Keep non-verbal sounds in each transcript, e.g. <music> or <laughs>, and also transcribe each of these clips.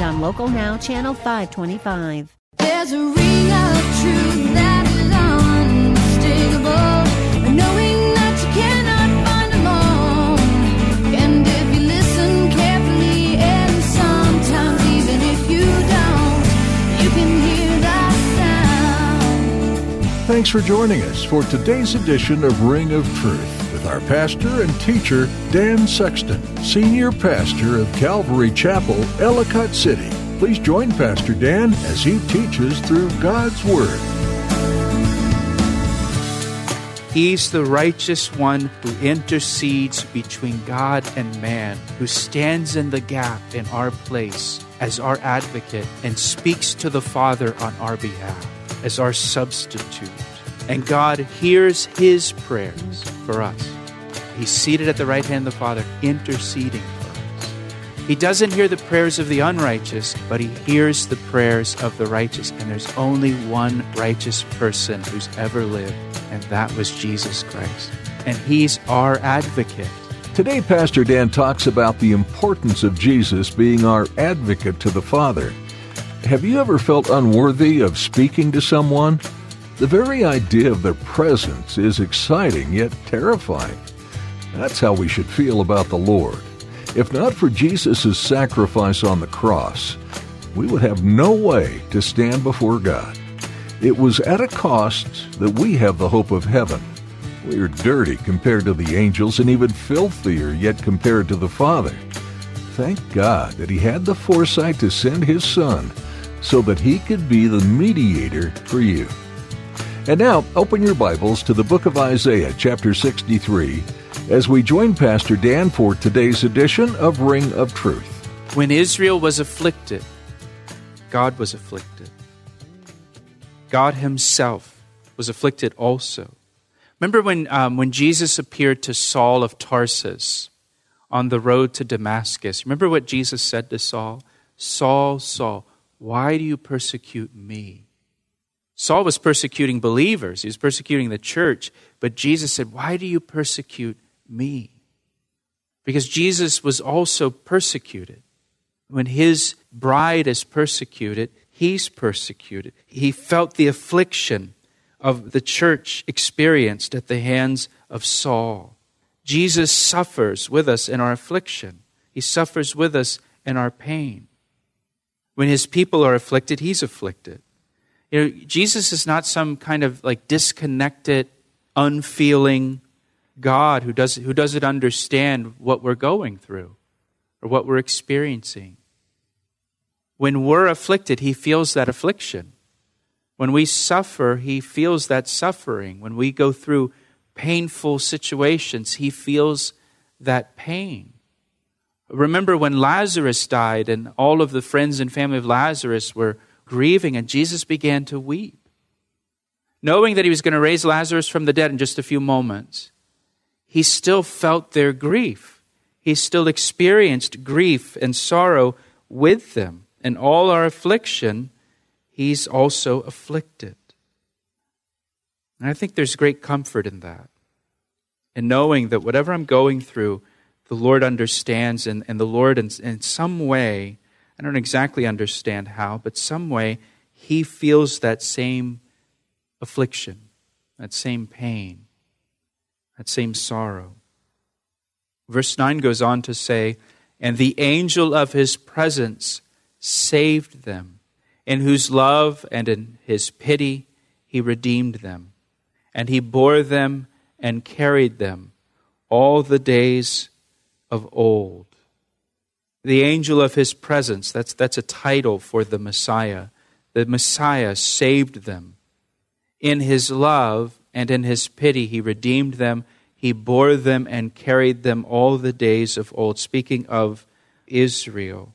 on Local Now, Channel 525. There's a ring of truth Thanks for joining us for today's edition of Ring of Truth with our pastor and teacher, Dan Sexton, Senior Pastor of Calvary Chapel, Ellicott City. Please join Pastor Dan as he teaches through God's Word. He's the righteous one who intercedes between God and man, who stands in the gap in our place as our advocate and speaks to the Father on our behalf as our substitute. And God hears his prayers for us. He's seated at the right hand of the Father, interceding for us. He doesn't hear the prayers of the unrighteous, but he hears the prayers of the righteous. And there's only one righteous person who's ever lived, and that was Jesus Christ. And he's our advocate. Today, Pastor Dan talks about the importance of Jesus being our advocate to the Father. Have you ever felt unworthy of speaking to someone? The very idea of their presence is exciting yet terrifying. That's how we should feel about the Lord. If not for Jesus' sacrifice on the cross, we would have no way to stand before God. It was at a cost that we have the hope of heaven. We are dirty compared to the angels and even filthier yet compared to the Father. Thank God that He had the foresight to send His Son so that He could be the mediator for you. And now, open your Bibles to the book of Isaiah, chapter 63, as we join Pastor Dan for today's edition of Ring of Truth. When Israel was afflicted, God was afflicted. God Himself was afflicted also. Remember when, um, when Jesus appeared to Saul of Tarsus on the road to Damascus? Remember what Jesus said to Saul? Saul, Saul, why do you persecute me? Saul was persecuting believers, he was persecuting the church, but Jesus said, Why do you persecute me? Because Jesus was also persecuted. When his bride is persecuted, he's persecuted. He felt the affliction of the church experienced at the hands of Saul. Jesus suffers with us in our affliction, he suffers with us in our pain. When his people are afflicted, he's afflicted. You know, Jesus is not some kind of like disconnected, unfeeling God who, does, who doesn't understand what we're going through or what we're experiencing. When we're afflicted, he feels that affliction. When we suffer, he feels that suffering. When we go through painful situations, he feels that pain. Remember when Lazarus died and all of the friends and family of Lazarus were grieving, and Jesus began to weep. Knowing that he was going to raise Lazarus from the dead in just a few moments, he still felt their grief. He still experienced grief and sorrow with them. And all our affliction, he's also afflicted. And I think there's great comfort in that. In knowing that whatever I'm going through, the Lord understands, and, and the Lord, in, in some way, I don't exactly understand how, but some way, he feels that same affliction, that same pain, that same sorrow. Verse 9 goes on to say, And the angel of his presence saved them, in whose love and in his pity he redeemed them. And he bore them and carried them all the days of old the angel of his presence. That's, that's a title for the Messiah. The Messiah saved them. In his love and in his pity, he redeemed them. He bore them and carried them all the days of old. Speaking of Israel.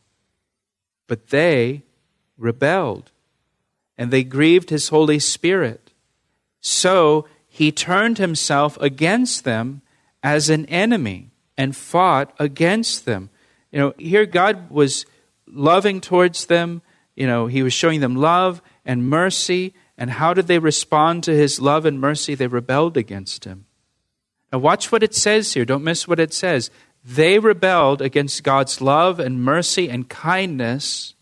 But they rebelled and they grieved his Holy Spirit. So he turned himself against them as an enemy and fought against them. You know, here God was loving towards them. You know, he was showing them love and mercy. And how did they respond to his love and mercy? They rebelled against him. Now, watch what it says here. Don't miss what it says. They rebelled against God's love and mercy and kindness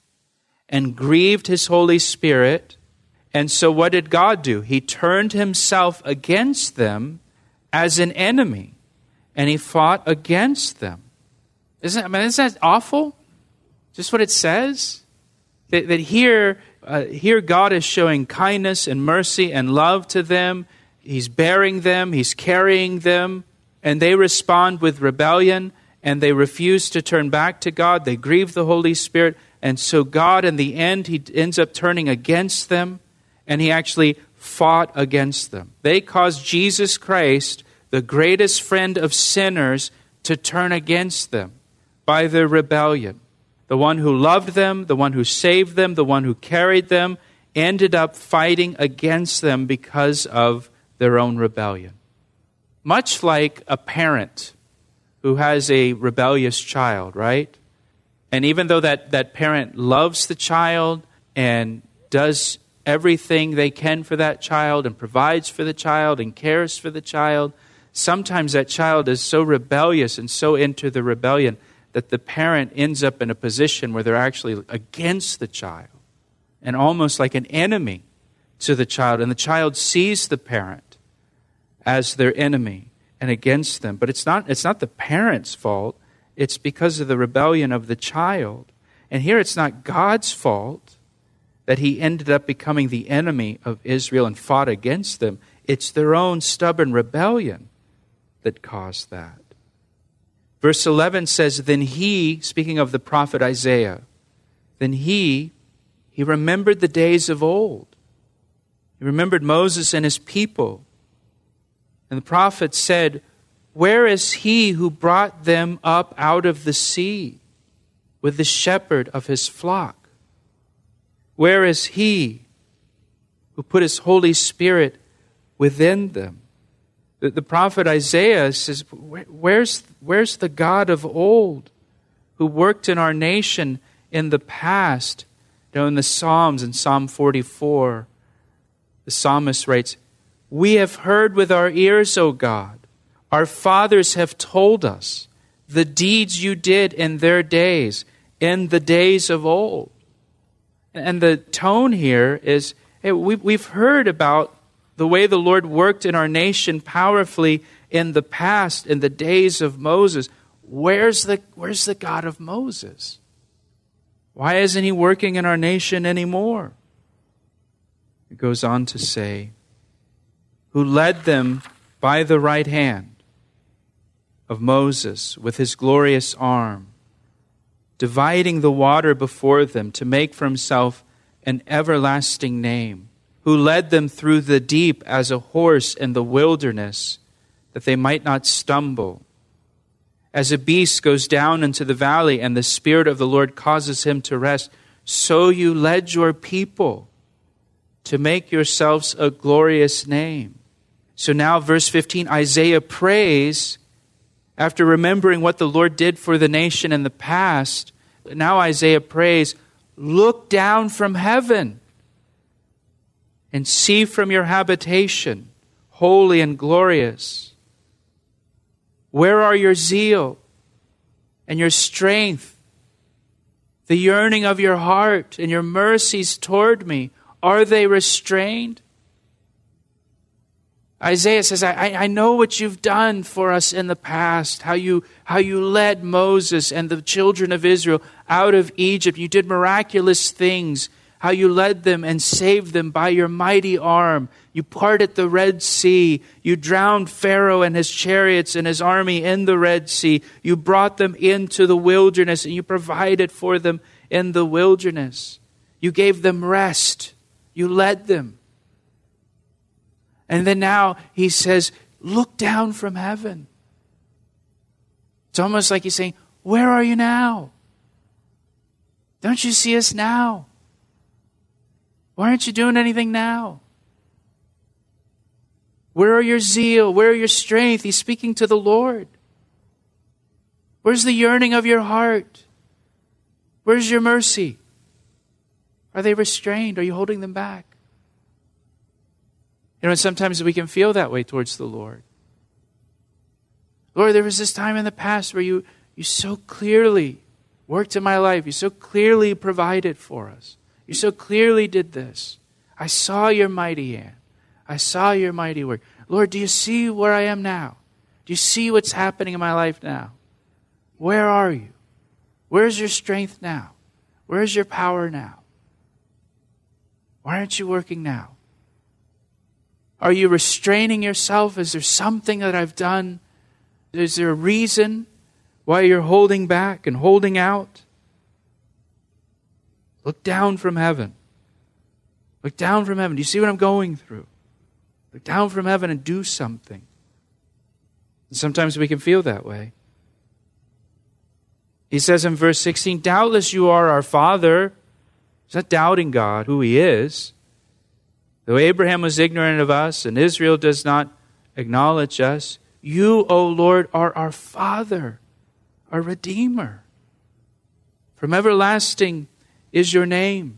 and grieved his Holy Spirit. And so, what did God do? He turned himself against them as an enemy and he fought against them. Isn't, I mean, isn't that awful? Just what it says? That, that here, uh, here God is showing kindness and mercy and love to them. He's bearing them, He's carrying them, and they respond with rebellion and they refuse to turn back to God. They grieve the Holy Spirit. And so, God, in the end, He ends up turning against them and He actually fought against them. They caused Jesus Christ, the greatest friend of sinners, to turn against them by their rebellion. The one who loved them, the one who saved them, the one who carried them, ended up fighting against them because of their own rebellion. Much like a parent who has a rebellious child, right? And even though that, that parent loves the child and does everything they can for that child and provides for the child and cares for the child, sometimes that child is so rebellious and so into the rebellion that the parent ends up in a position where they're actually against the child and almost like an enemy to the child. And the child sees the parent as their enemy and against them. But it's not, it's not the parent's fault, it's because of the rebellion of the child. And here it's not God's fault that he ended up becoming the enemy of Israel and fought against them. It's their own stubborn rebellion that caused that. Verse 11 says, Then he, speaking of the prophet Isaiah, then he, he remembered the days of old. He remembered Moses and his people and the prophet said, Where is he who brought them up out of the sea with the shepherd of his flock? Where is he who put his Holy Spirit within them? The, the prophet Isaiah says, where's, where's the God of old who worked in our nation in the past? You know, in the Psalms, in Psalm 44, the psalmist writes, we have heard with our ears, O God. Our fathers have told us the deeds you did in their days, in the days of old. And the tone here is hey, we've heard about the way the Lord worked in our nation powerfully in the past, in the days of Moses. Where's the, where's the God of Moses? Why isn't he working in our nation anymore? It goes on to say, who led them by the right hand of Moses with his glorious arm, dividing the water before them to make for himself an everlasting name, who led them through the deep as a horse in the wilderness, that they might not stumble. As a beast goes down into the valley and the Spirit of the Lord causes him to rest, so you led your people to make yourselves a glorious name. So now, verse 15, Isaiah prays after remembering what the Lord did for the nation in the past. Now, Isaiah prays, Look down from heaven and see from your habitation, holy and glorious. Where are your zeal and your strength, the yearning of your heart and your mercies toward me? Are they restrained? Isaiah says, I, I know what you've done for us in the past, how you, how you led Moses and the children of Israel out of Egypt. You did miraculous things, how you led them and saved them by your mighty arm. You parted the Red Sea. You drowned Pharaoh and his chariots and his army in the Red Sea. You brought them into the wilderness and you provided for them in the wilderness. You gave them rest. You led them. And then now he says, Look down from heaven. It's almost like he's saying, Where are you now? Don't you see us now? Why aren't you doing anything now? Where are your zeal? Where are your strength? He's speaking to the Lord. Where's the yearning of your heart? Where's your mercy? Are they restrained? Are you holding them back? You know, and sometimes we can feel that way towards the Lord. Lord, there was this time in the past where you, you so clearly worked in my life. You so clearly provided for us. You so clearly did this. I saw your mighty hand. I saw your mighty work. Lord, do you see where I am now? Do you see what's happening in my life now? Where are you? Where's your strength now? Where's your power now? Why aren't you working now? Are you restraining yourself? Is there something that I've done? Is there a reason why you're holding back and holding out? Look down from heaven. Look down from heaven. Do you see what I'm going through? Look down from heaven and do something. And sometimes we can feel that way. He says in verse 16, Doubtless you are our Father. He's not doubting God, who He is. Though Abraham was ignorant of us and Israel does not acknowledge us, you, O Lord, are our Father our Redeemer. From everlasting is your name.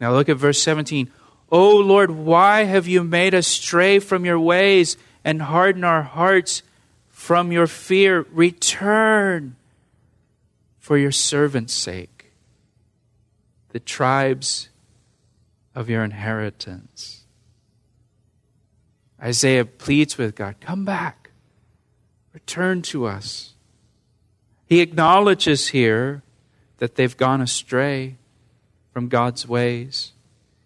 Now look at verse 17. O Lord, why have you made us stray from your ways and harden our hearts from your fear? Return for your servant's sake, the tribes of your inheritance. Isaiah pleads with God, come back. Return to us. He acknowledges here that they've gone astray from God's ways.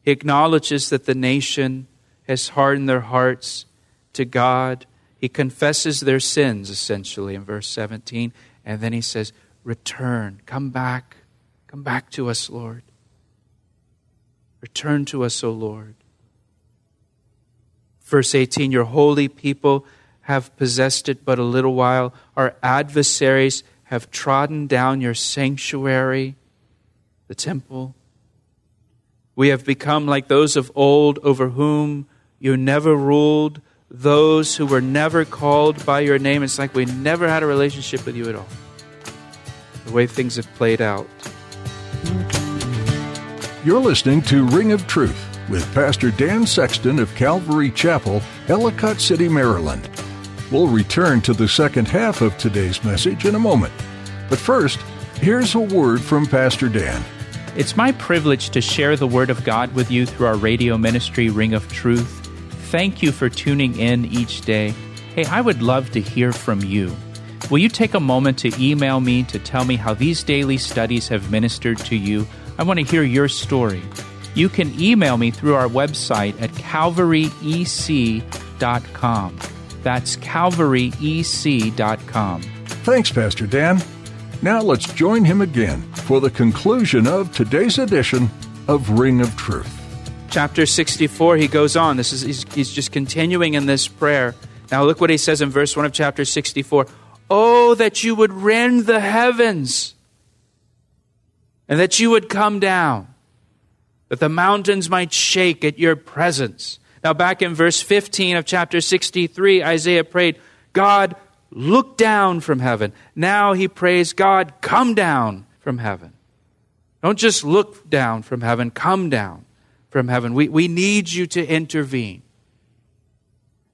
He acknowledges that the nation has hardened their hearts to God. He confesses their sins, essentially, in verse 17. And then he says, Return, come back, come back to us, Lord. Return to us, O Lord. Verse 18 Your holy people have possessed it but a little while. Our adversaries have trodden down your sanctuary, the temple. We have become like those of old over whom you never ruled, those who were never called by your name. It's like we never had a relationship with you at all. The way things have played out. You're listening to Ring of Truth with Pastor Dan Sexton of Calvary Chapel, Ellicott City, Maryland. We'll return to the second half of today's message in a moment. But first, here's a word from Pastor Dan. It's my privilege to share the Word of God with you through our radio ministry, Ring of Truth. Thank you for tuning in each day. Hey, I would love to hear from you. Will you take a moment to email me to tell me how these daily studies have ministered to you? I want to hear your story. You can email me through our website at calvaryec.com. That's calvaryec.com. Thanks, Pastor Dan. Now let's join him again for the conclusion of today's edition of Ring of Truth. Chapter 64, he goes on. This is he's, he's just continuing in this prayer. Now look what he says in verse 1 of chapter 64. Oh, that you would rend the heavens and that you would come down, that the mountains might shake at your presence now, back in verse 15 of chapter 63, Isaiah prayed, God, look down from heaven. Now he prays, God, come down from heaven. Don't just look down from heaven, come down from heaven. We, we need you to intervene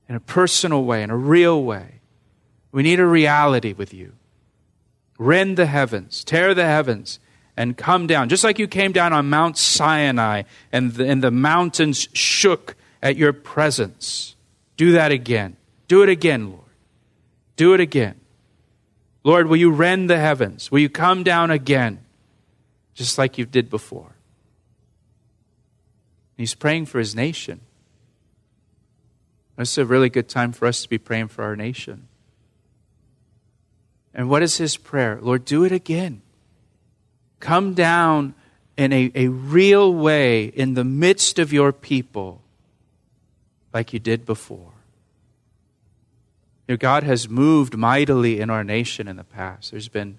in a personal way, in a real way. We need a reality with you. Rend the heavens, tear the heavens, and come down. Just like you came down on Mount Sinai and the, and the mountains shook at your presence. Do that again. Do it again, Lord. Do it again. Lord, will you rend the heavens? Will you come down again, just like you did before? He's praying for his nation. This is a really good time for us to be praying for our nation. And what is his prayer? Lord, do it again. Come down in a, a real way in the midst of your people like you did before. God has moved mightily in our nation in the past. There's been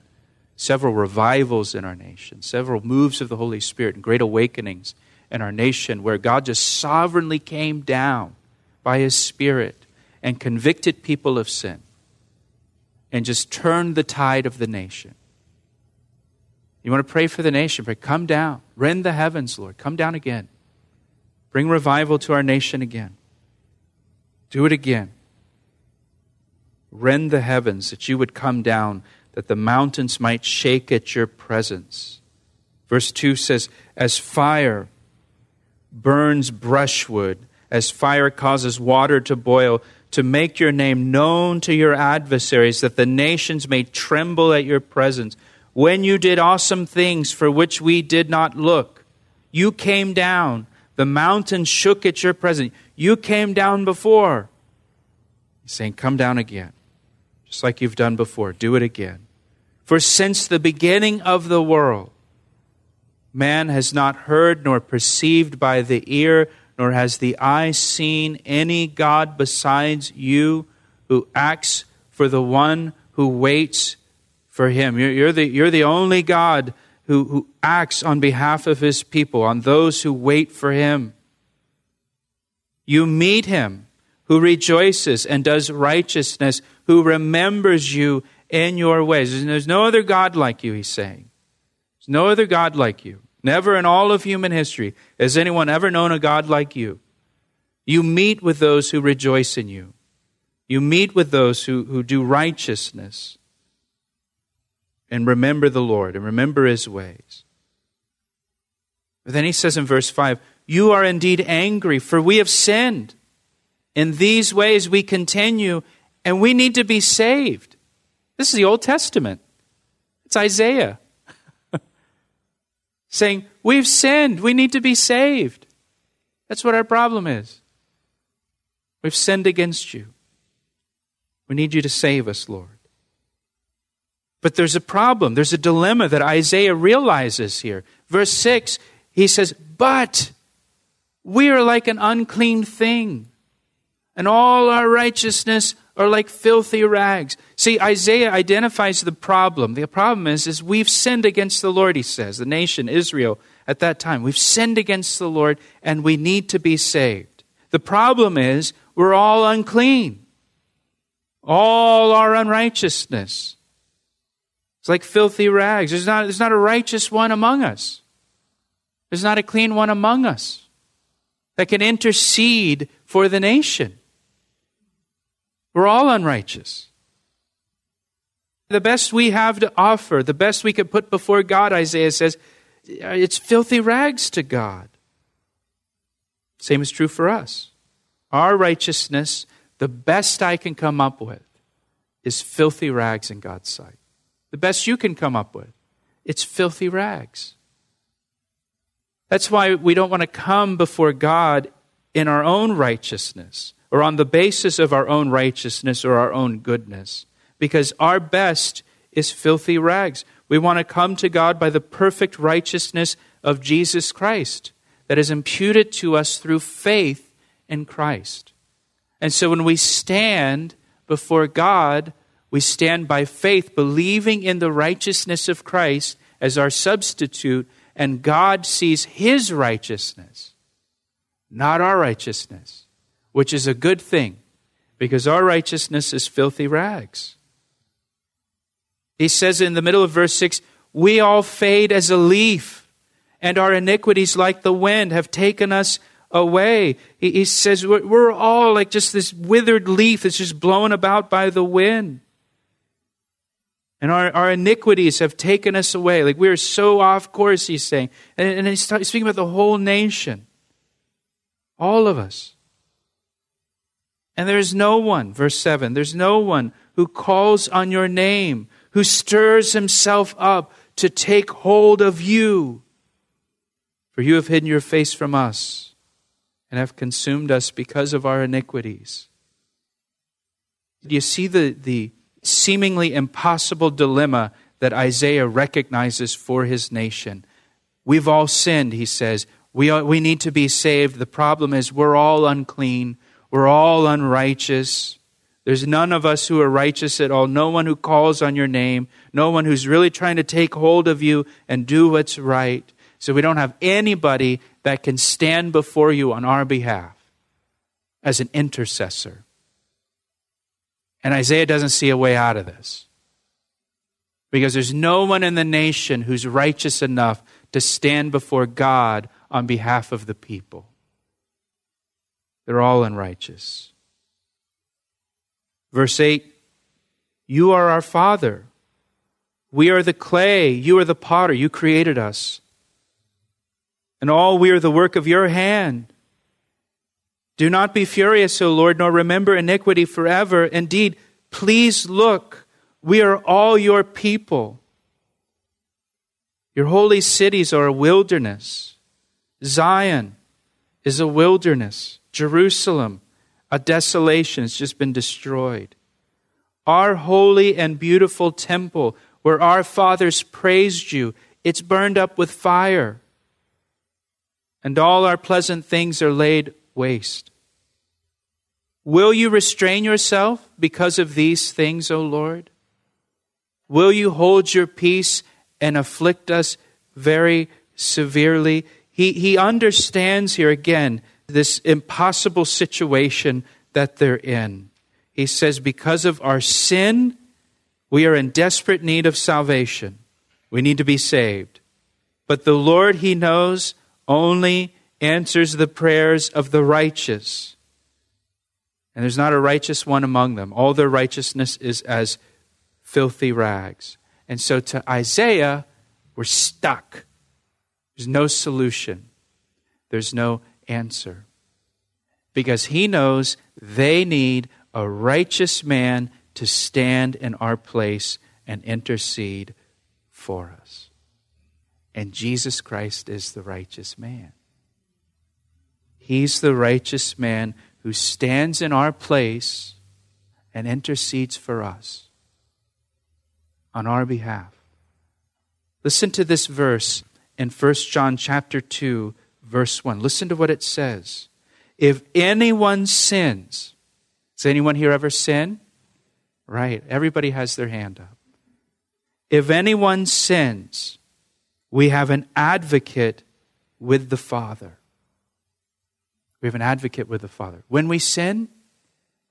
several revivals in our nation, several moves of the Holy Spirit, and great awakenings in our nation where God just sovereignly came down by His Spirit and convicted people of sin and just turned the tide of the nation. You want to pray for the nation? Pray, come down. Rend the heavens, Lord. Come down again. Bring revival to our nation again. Do it again. Rend the heavens that you would come down, that the mountains might shake at your presence. Verse 2 says, As fire burns brushwood, as fire causes water to boil, to make your name known to your adversaries, that the nations may tremble at your presence. When you did awesome things for which we did not look, you came down. The mountains shook at your presence. You came down before. He's saying, Come down again, just like you've done before. Do it again. For since the beginning of the world, man has not heard nor perceived by the ear, nor has the eye seen any God besides you who acts for the one who waits for him. You're, you're, the, you're the only God who, who acts on behalf of his people, on those who wait for him. You meet him who rejoices and does righteousness, who remembers you in your ways. There's no other God like you, he's saying. There's no other God like you. Never in all of human history has anyone ever known a God like you. You meet with those who rejoice in you. You meet with those who, who do righteousness and remember the Lord and remember his ways. But then he says in verse 5 You are indeed angry, for we have sinned. In these ways we continue, and we need to be saved. This is the Old Testament. It's Isaiah <laughs> saying, We've sinned. We need to be saved. That's what our problem is. We've sinned against you. We need you to save us, Lord. But there's a problem. There's a dilemma that Isaiah realizes here. Verse 6, he says, But we are like an unclean thing, and all our righteousness are like filthy rags. See, Isaiah identifies the problem. The problem is, is we've sinned against the Lord, he says, the nation, Israel, at that time. We've sinned against the Lord, and we need to be saved. The problem is, we're all unclean. All our unrighteousness. It's like filthy rags. There's not, there's not a righteous one among us. There's not a clean one among us that can intercede for the nation. We're all unrighteous. The best we have to offer, the best we could put before God, Isaiah says, uh, it's filthy rags to God. Same is true for us. Our righteousness, the best I can come up with, is filthy rags in God's sight. The best you can come up with, it's filthy rags. That's why we don't want to come before God in our own righteousness or on the basis of our own righteousness or our own goodness, because our best is filthy rags. We want to come to God by the perfect righteousness of Jesus Christ that is imputed to us through faith in Christ. And so when we stand before God, we stand by faith, believing in the righteousness of Christ as our substitute, and God sees his righteousness, not our righteousness which is a good thing because our righteousness is filthy rags. He says in the middle of verse 6 We all fade as a leaf, and our iniquities, like the wind, have taken us away. He, he says we're, we're all like just this withered leaf that's just blown about by the wind. And our, our iniquities have taken us away. Like we are so off course, he's saying. And, and he's speaking about the whole nation. All of us. And there is no one, verse 7, there's no one who calls on your name, who stirs himself up to take hold of you. For you have hidden your face from us and have consumed us because of our iniquities. Do you see the, the seemingly impossible dilemma that Isaiah recognizes for his nation? We've all sinned, he says. We, are, we need to be saved. The problem is we're all unclean. We're all unrighteous. There's none of us who are righteous at all. No one who calls on your name. No one who's really trying to take hold of you and do what's right. So we don't have anybody that can stand before you on our behalf as an intercessor. And Isaiah doesn't see a way out of this because there's no one in the nation who's righteous enough to stand before God on behalf of the people. They're all unrighteous. Verse 8 You are our Father. We are the clay. You are the potter. You created us. And all we are the work of your hand. Do not be furious, O Lord, nor remember iniquity forever. Indeed, please look. We are all your people. Your holy cities are a wilderness. Zion is a wilderness. Jerusalem, a desolation, has just been destroyed. Our holy and beautiful temple, where our fathers praised you, it's burned up with fire. And all our pleasant things are laid waste. Will you restrain yourself because of these things, O Lord? Will you hold your peace and afflict us very severely? He, he understands here again this impossible situation that they're in. He says, Because of our sin, we are in desperate need of salvation. We need to be saved. But the Lord, He knows, only answers the prayers of the righteous. And there's not a righteous one among them. All their righteousness is as filthy rags. And so to Isaiah, we're stuck. There's no solution, there's no answer. Because he knows they need a righteous man to stand in our place and intercede for us. And Jesus Christ is the righteous man. He's the righteous man who stands in our place and intercedes for us on our behalf. Listen to this verse in 1 John chapter 2 verse 1. Listen to what it says. If anyone sins, does anyone here ever sin? Right, everybody has their hand up. If anyone sins, we have an advocate with the Father. We have an advocate with the Father. When we sin,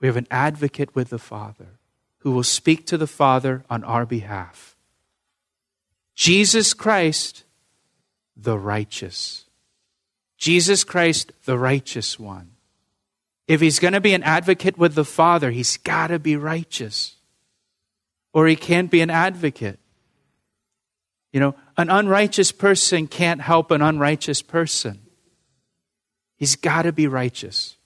we have an advocate with the Father who will speak to the Father on our behalf. Jesus Christ, the righteous. Jesus Christ, the righteous one. If he's going to be an advocate with the Father, he's got to be righteous. Or he can't be an advocate. You know, an unrighteous person can't help an unrighteous person. He's got to be righteous.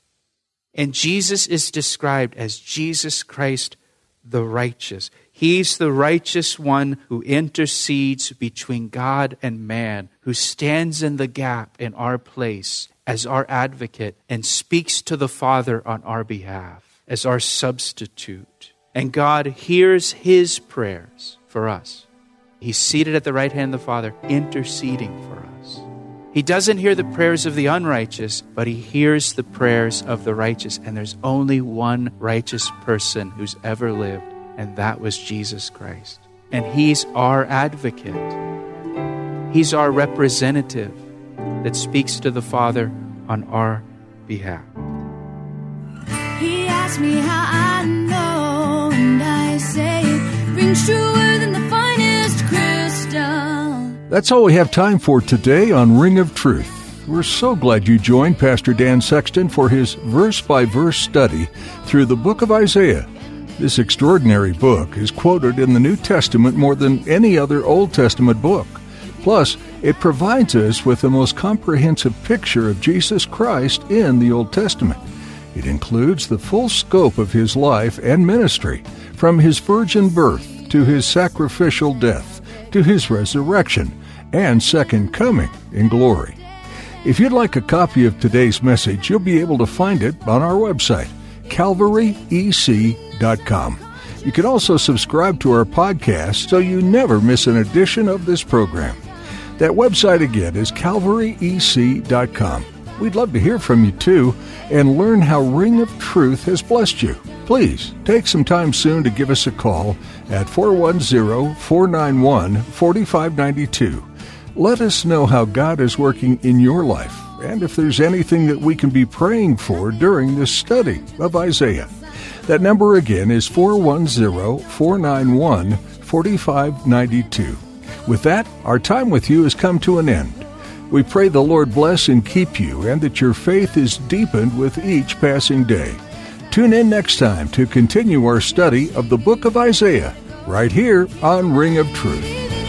And Jesus is described as Jesus Christ the righteous. He's the righteous one who intercedes between God and man, who stands in the gap in our place as our advocate and speaks to the Father on our behalf as our substitute. And God hears his prayers for us. He's seated at the right hand of the Father, interceding for us. He doesn't hear the prayers of the unrighteous, but he hears the prayers of the righteous. And there's only one righteous person who's ever lived, and that was Jesus Christ. And he's our advocate, he's our representative that speaks to the Father on our behalf. He asked me how I know, and I say it rings truer than the. That's all we have time for today on Ring of Truth. We're so glad you joined Pastor Dan Sexton for his verse by verse study through the book of Isaiah. This extraordinary book is quoted in the New Testament more than any other Old Testament book. Plus, it provides us with the most comprehensive picture of Jesus Christ in the Old Testament. It includes the full scope of his life and ministry, from his virgin birth to his sacrificial death to his resurrection and second coming in glory. If you'd like a copy of today's message, you'll be able to find it on our website, calvaryec.com. You can also subscribe to our podcast so you never miss an edition of this program. That website again is calvaryec.com. We'd love to hear from you too and learn how Ring of Truth has blessed you. Please take some time soon to give us a call at 410 491 4592. Let us know how God is working in your life and if there's anything that we can be praying for during this study of Isaiah. That number again is 410 491 4592. With that, our time with you has come to an end. We pray the Lord bless and keep you, and that your faith is deepened with each passing day. Tune in next time to continue our study of the book of Isaiah, right here on Ring of Truth.